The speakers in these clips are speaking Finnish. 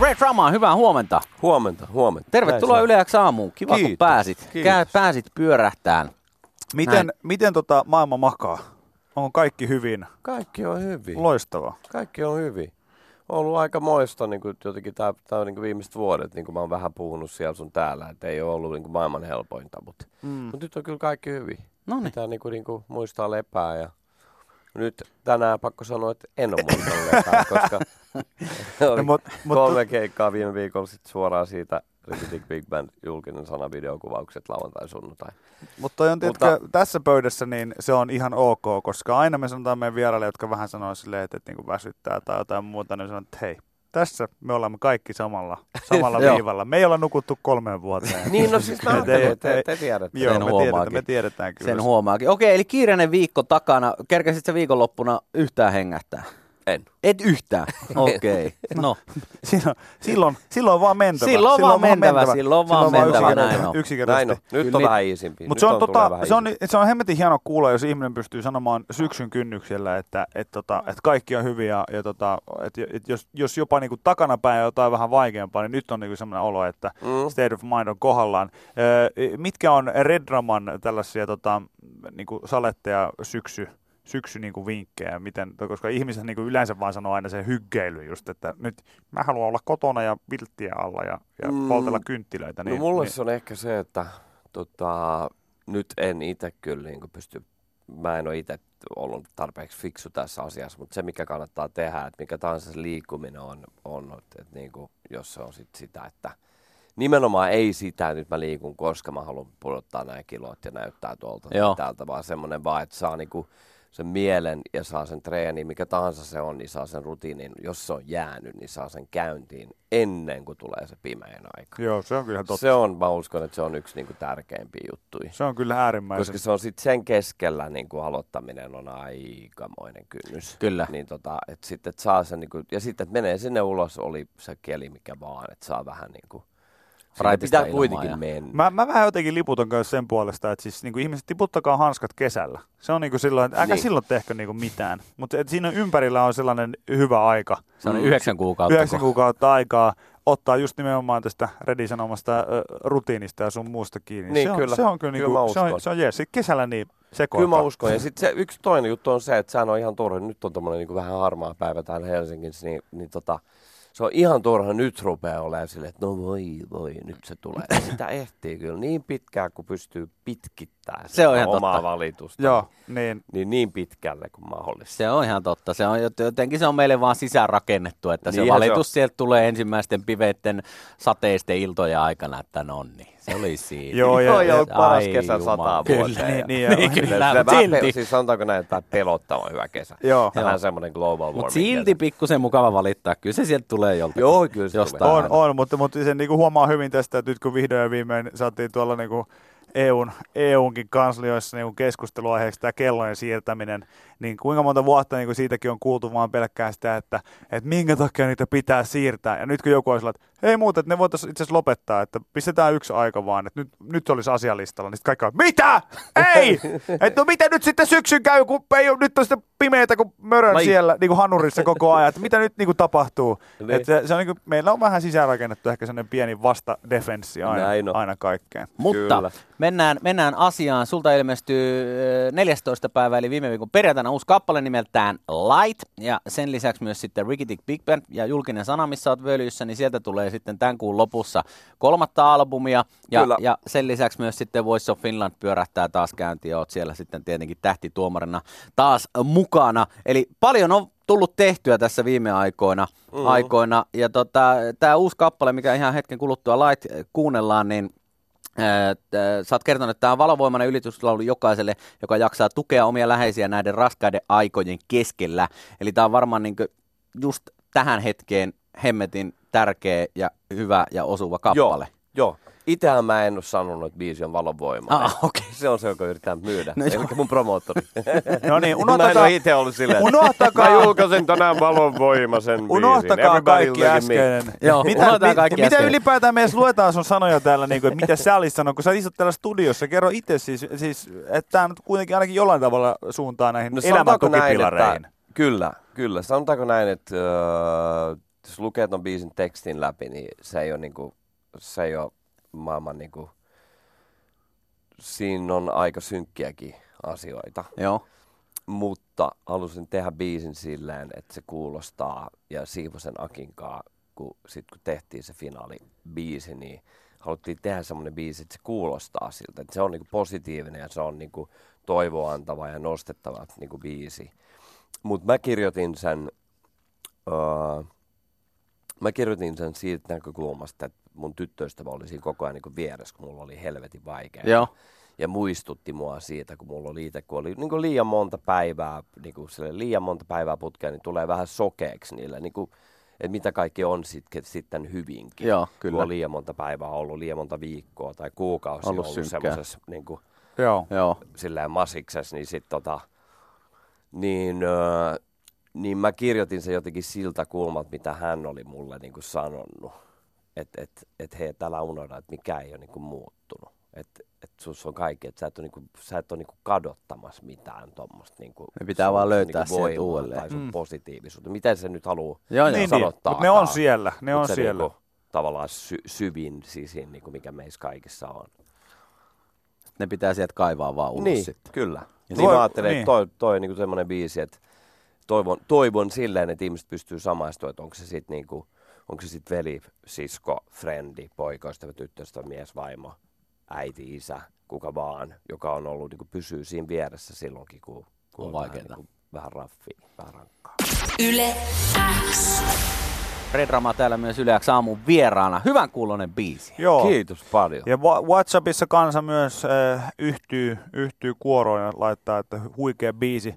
Red Rama, hyvää huomenta. Huomenta, huomenta. Tervetuloa Yle X aamuun. Kiva, kun Kiitos, pääsit. kiitos. Kää, pääsit pyörähtään. Miten, Näin. miten tota maailma makaa? Onko kaikki hyvin? Kaikki on hyvin. Loistavaa. Kaikki on hyvin. On ollut aika moista niin kuin jotenkin tää, tää on niin kuin viimeiset vuodet, niin kuin mä oon vähän puhunut siellä sun täällä, että ei ole ollut niin kuin maailman helpointa, mutta, Mm. mutta nyt on kyllä kaikki hyvin. No niin. Pitää niin kuin, niin kuin muistaa lepää ja nyt tänään pakko sanoa, että en ole muistanut lepää, koska No, mut, mut, kolme keikkaa viime viikolla sit suoraan siitä Rikitik Big Band julkinen sana videokuvaukset lauantai sunnuntai. Mutta toi on, Mutta- tiedätkö, tässä pöydässä niin se on ihan ok, koska aina me sanotaan meidän vieraille, jotka vähän sanoo silleen, että, että niin väsyttää tai jotain muuta, niin sanon, että hei, tässä me olemme kaikki samalla, samalla viivalla. Me ei olla nukuttu kolmeen vuoteen. Niin, no siis mä te, ei- te tiedätte. Joo, Sen me huomaakin. tiedetään, me tiedetään kyllä. Sen huomaakin. Okei, eli kiireinen viikko takana. Kerkäsit sä viikonloppuna yhtään hengähtää? En. Et yhtään? Okei. No, silloin, silloin, silloin vaan mentävä. Silloin vaan mentävä, silloin vaan mentävä, yksinkertaisesti- näin on. Yksinkertaisesti. Näin on. Nyt on niin- vähän iisimpi. Mutta se on, tota, se, on, se on hemmetin hieno kuulla, jos ihminen pystyy sanomaan syksyn kynnyksellä, että et, tota, et kaikki on hyviä ja tota, et, et jos, jos jopa niinku takanapäin on jotain vähän vaikeampaa, niin nyt on niinku sellainen olo, että Mm. state of mind on kohdallaan. Öö, mitkä on Redraman tällaisia tota, niinku saletteja syksy, syksy niinku vinkkejä, miten, koska ihmiset niinku yleensä vaan sanoo aina se hyggeily just, että nyt mä haluan olla kotona ja vilttiä alla ja, ja Mm. poltella kynttilöitä. No Niin, mulle niin, se on ehkä se, että tota, nyt en itse kyllä niin pysty, mä en ole itse ollut tarpeeksi fiksu tässä asiassa, mutta se mikä kannattaa tehdä, että mikä tahansa se liikkuminen on, on että, että niin kuin, jos se on sit sitä, että nimenomaan ei sitä, että nyt mä liikun, koska mä haluan pudottaa nämä kilot ja näyttää tuolta Joo. täältä, vaan semmoinen vaan, että saa niin kuin sen mielen ja saa sen treeni, mikä tahansa se on, niin saa sen rutiinin, jos se on jäänyt, niin saa sen käyntiin ennen kuin tulee se pimeän aika. Joo, se on kyllä totta. Se on, mä uskon, että se on yksi niinku tärkeimpiä juttuja. Se on kyllä äärimmäisen. Koska se on sitten sen keskellä niinku aloittaminen on aikamoinen kynnys. Kyllä. Niin tota, et sitten et saa sen niinku, ja sitten menee sinne ulos, oli se keli mikä vaan, että saa vähän niinku, sinne Raitista pitää kuitenkin ja- mennä. Mä, mä vähän jotenkin liputon kanssa sen puolesta, että siis niinku ihmiset tiputtakaa hanskat kesällä. Se on niinku silloin, että älkää Niin. silloin tehkö niinku mitään. Mutta siinä ympärillä on sellainen hyvä aika. se on yhdeksän kuukautta. Yhdeksän kuukautta aikaa ottaa just nimenomaan tästä Redi sanomasta ö, rutiinista ja sun muusta kiinni. Niin, se, on, kyllä. se on kyllä, Kyllä niinku, mä se on, se on jees. Sitten kesällä niin Kyllä sekoittaa. mä uskon. Ja sitten se yksi toinen juttu on se, että sehän on ihan turha. Nyt on tommonen niinku vähän harmaa päivä täällä Helsingissä, niin, niin tota, se on ihan turha nyt rupeaa olemaan silleen, että no voi voi, nyt se tulee. Sitä ehtii kyllä niin pitkään, kun pystyy pitkittämään Se on ihan omaa totta. valitusta. Joo, niin. Niin, niin pitkälle kuin mahdollista. Se on ihan totta. Se on jot- jotenkin se on meille vaan sisäänrakennettu, että se Niinhän se valitus sieltä tulee ensimmäisten piveitten sateisten iltojen aikana, että no niin, se oli siinä. Joo, ja- Joo, ja- paras Ai kesä sataa Kyllä, vuoteen. niin, ja- niin, ja- Niin, kyllä, vähän silti. pe- siis sanotaanko näin, että pelottavan hyvä kesä. Joo. Vähän semmoinen global warming Mutta silti pikkusen mukava valittaa. Kyllä se sieltä tulee joltakin. Joo, kyllä se Jostain. tulee. On, on mutta, mutta sen niinku huomaa hyvin tästä, että nyt kun vihdoin ja viimein saatiin tuolla niinku EUn, EUnkin kanslioissa niinku keskusteluaiheeksi tämä kellojen siirtäminen, niin kuinka monta vuotta niinku siitäkin on kuultu vaan pelkkää sitä, että, että minkä takia niitä pitää siirtää. Ja nyt kun joku olisi että hei muuten, että ne voitaisiin itse asiassa lopettaa, että pistetään yksi aika vaan, että nyt, nyt olisi asialistalla, niin sitten kaikki on, mitä? Ei! että no mitä nyt sitten syksyn käy, kun ei ole, nyt on sitten pimeätä kuin mörön Lai- siellä niin kuin hanurissa koko ajan, että mitä nyt niin kuin tapahtuu. Niin. Et se, se on niin kuin, meillä on vähän sisäänrakennettu ehkä sellainen pieni vastadefenssi aina, Näin on. aina kaikkeen. Mutta Kyllä. Mennään, mennään asiaan. Sulta ilmestyy ö, 14. päivä, eli viime viikon perjantaina uusi kappale nimeltään Light. Ja sen lisäksi myös sitten Rikitik Big Band ja julkinen sana, missä olet völyssä, niin sieltä tulee sitten tämän kuun lopussa kolmatta albumia. Ja, Kyllä. ja sen lisäksi myös sitten Voice of Finland pyörähtää taas käyntiin ja oot siellä sitten tietenkin tähtituomarina taas mukana. Eli paljon on tullut tehtyä tässä viime aikoina. Mm. aikoina. Ja tota, tämä uusi kappale, mikä ihan hetken kuluttua Light kuunnellaan, niin Sä oot kertonut, että tämä on valovoimainen ylityslaulu jokaiselle, joka jaksaa tukea omia läheisiä näiden raskaiden aikojen keskellä. Eli tämä on varmaan niin just tähän hetkeen hemmetin tärkeä ja hyvä ja osuva kappale. Joo, joo. Itsehän mä en ole sanonut, että biisi on valonvoimainen. Ah, okei. Se on se, joka yrittää myydä. No. Eli mun promoottori. No niin, mä en unohtakaa, ole itse ollut silleen. unohtakaa, Mä julkaisen tänään valonvoimaisen biisin. unohtakaa kaikki äskeinen. Joo, mitä, unohdetaan mi- kaikki mitä äskeinen. ylipäätään me edes luetaan sun sanoja täällä, niin kuin, että mitä sä olisit sanonut, kun sä istut täällä studiossa. Kerro itse siis, siis että tämä nyt kuitenkin ainakin jollain tavalla suuntaa näihin No elämän sanotaanko näin, tukipilareihin. että, kyllä, kyllä. Sanotaanko näin, että äh, jos lukee ton biisin tekstin läpi, niin se ei ole, niinku, se ei ole maailman niinku, siinä on aika synkkiäkin asioita. Joo. Mutta halusin tehdä biisin silleen, että se kuulostaa, ja Siivosen Akinkaa, kun, sit kun tehtiin se finaalibiisi, niin haluttiin tehdä semmoinen biisi, että se kuulostaa siltä, että se on niinku positiivinen ja se on niinku toivoa antava ja nostettava niinku biisi. Mutta mä kirjoitin sen, uh, mä kirjoitin sen siitä näkökulmasta, että mun tyttöystävä oli siinä koko ajan niinku vieressä, kun mulla oli helvetin vaikea. Joo. Ja muistutti mua siitä, kun mulla oli itse, kun oli niin liian monta päivää, niin kuin liian monta päivää putkea, niin tulee vähän sokeeksi niille, niin kuin, että mitä kaikki on sitten sitten hyvinkin. Joo, Kun kyllä. on liian monta päivää ollut, liian monta viikkoa tai kuukausia Ollut ollut, semmoisessa niin kuin, Joo. Joo. silleen masiksessa, niin sitten tota, niin, öö, niin mä kirjoitin sen jotenkin siltä kulmalta, mitä hän oli mulle niin kuin sanonut. Että et, et hei, älä unohda, että mikä ei ole niin kuin muuttunut. Että et sus on kaikki, että sä et ole, niinku, sä et ole niinku kadottamassa mitään tuommoista niinku, Ne pitää sun- vaan löytää niinku sieltä voimaa uudelleen. Tai sun Mm. positiivisuutta. Miten se nyt haluaa Joo. Niin, niin. sanottaa. Mutta ne on siellä, ne on se siellä. Niinku, tavallaan sy- syvin sisin, niinku, mikä meissä kaikissa on. Ne pitää sieltä kaivaa vaan ulos Niin, sitten. kyllä. Ja niin toi- mä ajattelin, niin. että toi, toi on niinku semmoinen biisi, että toivon, toivon silleen, että ihmiset pystyy samaistumaan, että onko se sitten niinku, onko se sit veli, sisko, frendi, poikaystävä, tyttöystävä, mies, vaimo, äiti, isä, kuka vaan, joka on ollut, niinku, pysyy siinä vieressä silloinkin, kun, kun On vähän, vaikeeta. niinku, vähän raffia, vähän rankkaa. Yle X. Red Rama täällä myös Yle X aamun vieraana. Hyvän kuulonen biisi. Joo. Kiitos paljon. Ja Wha- Whatsappissa kansa myös äh, yhtyy, yhtyy kuoroon ja laittaa, että huikea biisi.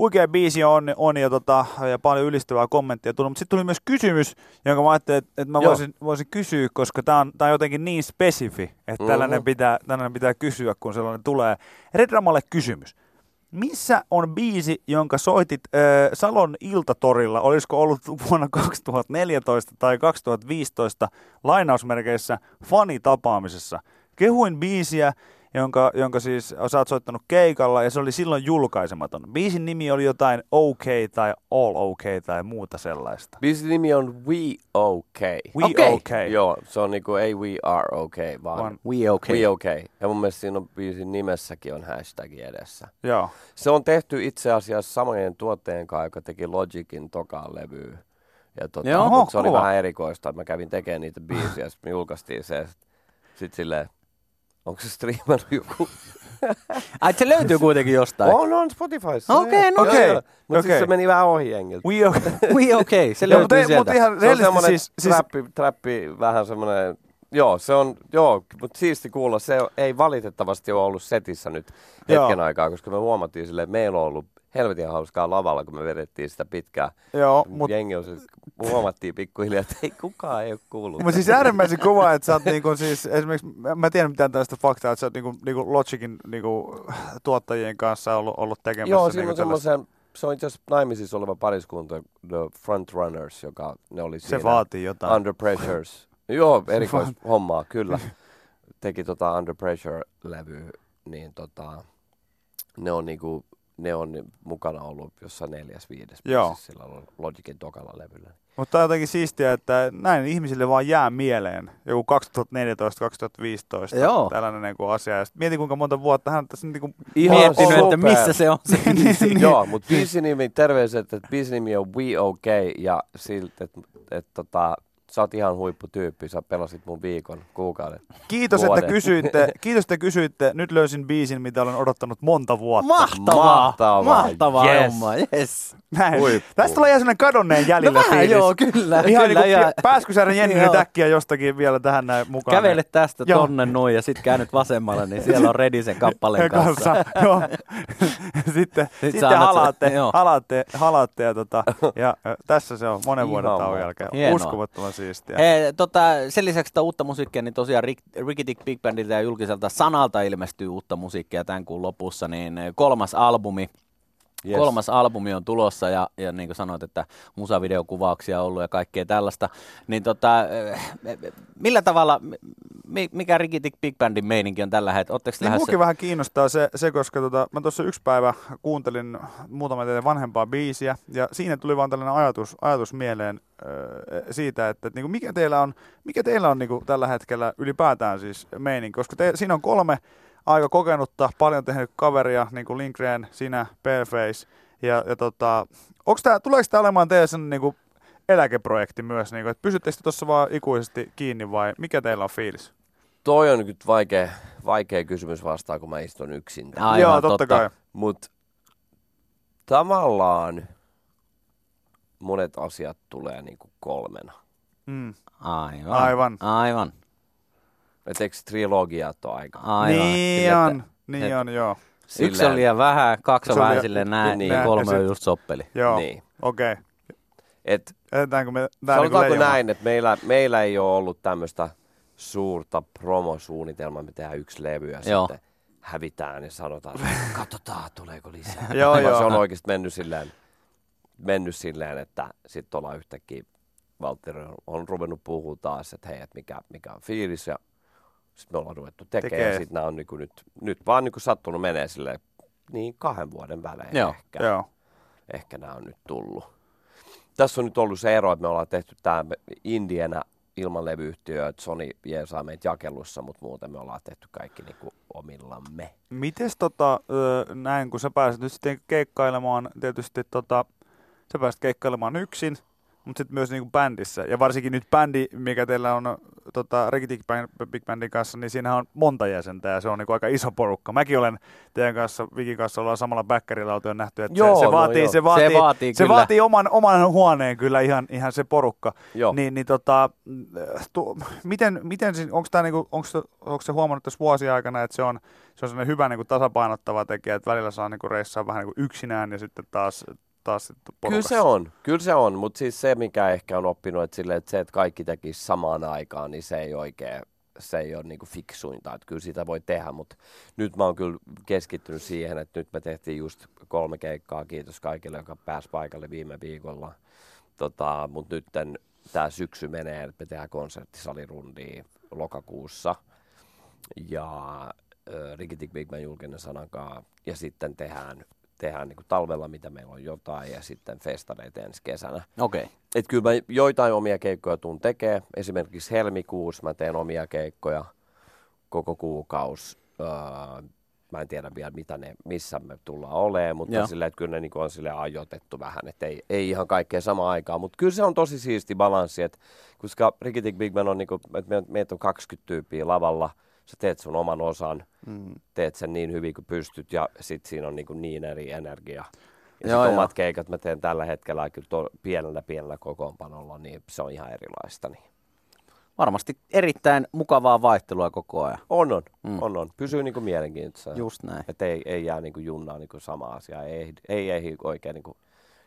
Huikea biisi on, on ja, tota, ja paljon ylistävää kommenttia tullut, mutta sitten tuli myös kysymys, jonka mä ajattelin, että, että mä Joo. voisin, voisin kysyä, koska tämä on, tää on jotenkin niin spesifi, että Mhm. tällainen, pitää, tällainen pitää kysyä, kun sellainen tulee. Redramalle kysymys. Missä on biisi, jonka soitit äh, Salon iltatorilla, olisiko ollut vuonna 2014 tai 2015 lainausmerkeissä fanitapaamisessa? Kehuin biisiä, jonka, jonka siis sä oot soittanut keikalla ja se oli silloin julkaisematon. Biisin nimi oli jotain OK tai All OK tai muuta sellaista. Biisin nimi on We OK. We Okei. OK. Joo, se on niinku ei We Are OK, vaan Vaan- We okay. We OK. Ja mun mielestä siinä on biisin nimessäkin on hashtag edessä. Joo. Se on tehty itse asiassa samojen tuotteen kanssa, joka teki Logicin tokaan levyä. Ja tota, Joo. Oho, se oli kova. vähän erikoista, että mä kävin tekemään niitä biisiä, sitten me julkaistiin se. Sitten silleen, onko se striimannut joku? Ai, se löytyy kuitenkin jostain. On, on Spotifyssa. Okei, no okei. Mutta Okei. siis se meni vähän ohi jengiltä. We OK. We okay. Se löytyy mutta, sieltä. mutta ihan Se on siis, siis trappi, trappi, vähän semmoinen, joo, se on, joo, mutta siisti kuulla, se ei valitettavasti ole ollut setissä nyt hetken Joo. aikaa, koska me huomattiin silleen, että meillä on ollut helvetin hauskaa lavalla, kun me vedettiin sitä pitkää. joo, Mut... mutta Jengi on siis, huomattiin pikkuhiljaa, että ei kukaan ei ole kuullut. Mutta siis äärimmäisen kova, että sä oot niinku siis, esimerkiksi, mä- tiedän mitään tästä faktaa, että sä oot niinku, niinku Logicin niinku, tuottajien kanssa ollut, ollut tekemässä. Joo, siinä niinku on tällaista- semmoisen, se on itse asiassa naimisissa oleva pariskunta, The Frontrunners, joka ne oli Se siinä. vaatii jotain. Under Pressures. Joo, erikoishommaa, kyllä. Teki tota Under Pressure-levy, niin tota, ne on niinku, ne on mukana ollut jossain neljäs, viides Joo. sillä Logicin tokalla levyllä. Mutta on jotenkin siistiä, että näin ihmisille vaan jää mieleen joku 2014-2015 Joo. tällainen niinku asia. Ja mietin kuinka monta vuotta hän tässä niinku Ihan Miettinyt, että super. missä se on se biisi. Joo, mutta biisin nimi, terveiset, että biisin nimi on We OK ja siltä, että et, tota, sä oot ihan huipputyyppi, sä pelasit mun viikon, kuukauden. Kiitos, että Vuoden. kysyitte. Kiitos, että kysyitte. Nyt löysin biisin, mitä olen odottanut monta vuotta. Mahtavaa. Mahtavaa. Mahtavaa Yes. homma. Yes. Näin. Huippu. Tästä tulee ihan sellainen kadonneen No jäljellä vähän fiilis. joo, kyllä. Ihan kyllä niin ja kuin pääskysärän Jenni nyt äkkiä jostakin vielä tähän näin mukaan. kävele tästä Joo. tonne noin ja sitten käännyt vasemmalle, niin siellä on Redisen kappaleen kanssa. Joo. sitten sitten sä annat sen- halaatte, joo. halaatte, halaatte ja, tota, ja tässä se on monen Ihan vuoden tauon jälkeen. Hienoa. Uskomattoman siistiä. He, tota, sen lisäksi että uutta musiikkia, niin tosiaan Rick, Ricky Dick Big Bandilta ja julkiselta sanalta ilmestyy uutta musiikkia tämän kuun lopussa, niin kolmas albumi Yes. Kolmas albumi on tulossa ja, ja niin kuin sanoit, että musavideokuvauksia on ollut ja kaikkea tällaista. Niin tota, eh, millä tavalla, mikä Rikitik Big Bandin meininki on tällä hetkellä? niin lähdössä? vähän kiinnostaa se, se koska tota, mä tuossa yksi päivä kuuntelin muutama teidän vanhempaa biisiä ja siinä tuli vaan tällainen ajatus, ajatus mieleen äh, siitä, että, että niin kuin mikä teillä on, mikä teillä on niin kuin tällä hetkellä ylipäätään siis meininki, koska te, siinä on kolme aika kokenutta, paljon tehnyt kaveria, niin kuin Lindgren, sinä, Paleface. Ja, ja tota, onks tää, tuleeko tämä olemaan teidän sen niin kuin eläkeprojekti myös, niin kuin, että pysyttekö tuossa vaan ikuisesti kiinni vai mikä teillä on fiilis? Toi on nyt vaikea, vaikea kysymys vastaa, kun mä istun yksin. Aivan, Joo, totta, totta. kai. Mutta tavallaan monet asiat tulee niin kuin kolmena. Mm. Aivan. Aivan. Aivan. Et eikö trilogiat ole aika? Aivan. Niin on, niin et, on, joo. Silleen, Yksi on liian vähän, kaksi on vähän silleen näin, niin, ja kolme on just soppeli. Joo, niin. okei. Okay. Et, me Sanotaanko niin näin, että meillä, meillä ei ole ollut tämmöistä suurta promosuunnitelmaa, me tehdään yksi levy ja Joo. sitten hävitään ja sanotaan, että katsotaan, tuleeko lisää. joo, joo. Se on oikeasti mennyt silleen, mennyt silleen että sitten ollaan yhtäkkiä, Valtteri on ruvennut puhua taas, että hei, että mikä, mikä on fiilis ja sitten me ollaan ruvettu tekemään Tekee. ja sitten nämä on niinku nyt, nyt vaan niinku sattunut menee sille niin kahden vuoden välein Joo. ehkä. Joo. Ehkä nämä on nyt tullut. Tässä on nyt ollut se ero, että me ollaan tehty tämä Indiana ilman levyyhtiöä, että Sony jeesaa meitä jakelussa, mutta muuten me ollaan tehty kaikki niinku omillamme. Mites tota, näin, kun sä pääset nyt sitten keikkailemaan, tietysti tota, sä pääset keikkailemaan yksin, mutta sitten myös niinku bändissä. Ja varsinkin nyt bändi, mikä teillä on tota, Rekitik Big Bandin kanssa, niin siinä on monta jäsentä ja se on niinku aika iso porukka. Mäkin olen teidän kanssa, Vikin kanssa ollaan samalla backerilla oltu nähty, että joo, se, se, vaatii, no se, vaatii, se, vaatii, se vaatii oman, oman huoneen kyllä ihan, ihan se porukka. Joo. Niin, niin tota, tu, miten, miten onko tämä niinku, onko se huomannut tässä vuosien aikana, että se on, se on sellainen hyvä niinku tasapainottava tekijä, että välillä saa niinku reissaa vähän niinku yksinään ja sitten taas taas Kyllä se on, kyllä se on, mutta siis se mikä ehkä on oppinut, että, sille, että se, että kaikki tekisi samaan aikaan, niin se ei oikein, se ei ole niinku fiksuinta, että kyllä sitä voi tehdä, mutta nyt mä oon kyllä keskittynyt siihen, että nyt me tehtiin just kolme keikkaa, kiitos kaikille, joka pääsi paikalle viime viikolla, tota, mutta nyt tämä syksy menee, että me tehdään konserttisalirundia lokakuussa, ja äh, Rikitik Big Man julkinen sanankaan, ja sitten tehdään tehdään niin kuin talvella, mitä meillä on jotain, ja sitten festareita ensi kesänä. Okei. Okay. Et kyllä mä joitain omia keikkoja tuun tekee. Esimerkiksi helmikuussa mä teen omia keikkoja koko kuukaus. Öö, mä en tiedä vielä, mitä ne, missä me tullaan olemaan, mutta sille, että kyllä ne niin on sille ajoitettu vähän, että ei, ei ihan kaikkea samaan aikaan. Mutta kyllä se on tosi siisti balanssi, että koska Rikitik Big Man on, niin kuin, että meitä on 20 tyyppiä lavalla – sä teet sun oman osan, mm. teet sen niin hyvin kuin pystyt ja sit siinä on niin, kuin niin eri energia. Ja joo, sit omat keikat mä teen tällä hetkellä kyllä to, pienellä pienellä kokoonpanolla, niin se on ihan erilaista. Niin. Varmasti erittäin mukavaa vaihtelua koko ajan. On, on. Mm. on, on. Pysyy niin kuin mielenkiintoisena. Just näin. Että ei, ei jää niin kuin junnaa niin kuin sama asia. Ei, ei, ei oikein niin kuin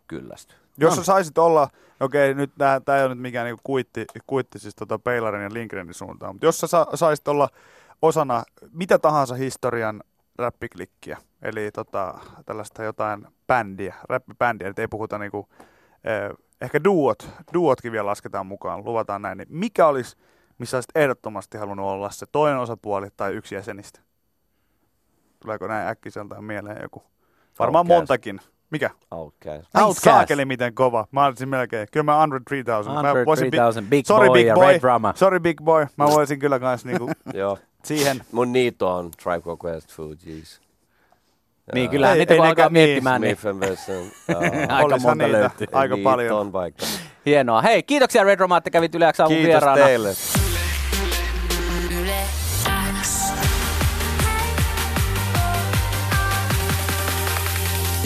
kyllästy. Jos sä saisit olla, okei okay, nyt tämä ei ole nyt mikään niin kuitti, kuitti siis tota Peilarin ja Lindgrenin suuntaan, mutta jos sä sa, saisit olla osana mitä tahansa historian räppiklikkiä, eli tota, tällaista jotain bändiä, räppibändiä, että ei puhuta niinku, eh, ehkä duot, duotkin vielä lasketaan mukaan, luvataan näin, niin mikä olisi, missä olisit ehdottomasti halunnut olla se toinen osapuoli tai yksi jäsenistä? Tuleeko näin äkkiseltä mieleen joku? Varmaan Outcast. montakin. Mikä? Outcast. Outcast. Saakeli miten kova. Mä olisin melkein. Kyllä mä Andre 3000. 100 3000, Big Sorry, Boy Big Boy. Sorry Big Boy. Mä voisin kyllä kans niinku Joo. Siihen. Mun niito on Tribe Called Quest Fugees. Niin, kyllä ei, niitä ei, kun alkaa miettimään. Niin. aika monta niitä, löytyy. Aika niitä paljon. on vaikka. Hienoa. Hei, kiitoksia Red Roma, että kävit Yle X Kiitos vieraana. teille.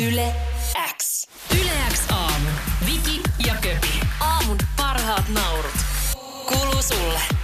Yle X. Yle X aamu. Viki ja Köpi. Aamun parhaat naurut. Kuuluu sulle.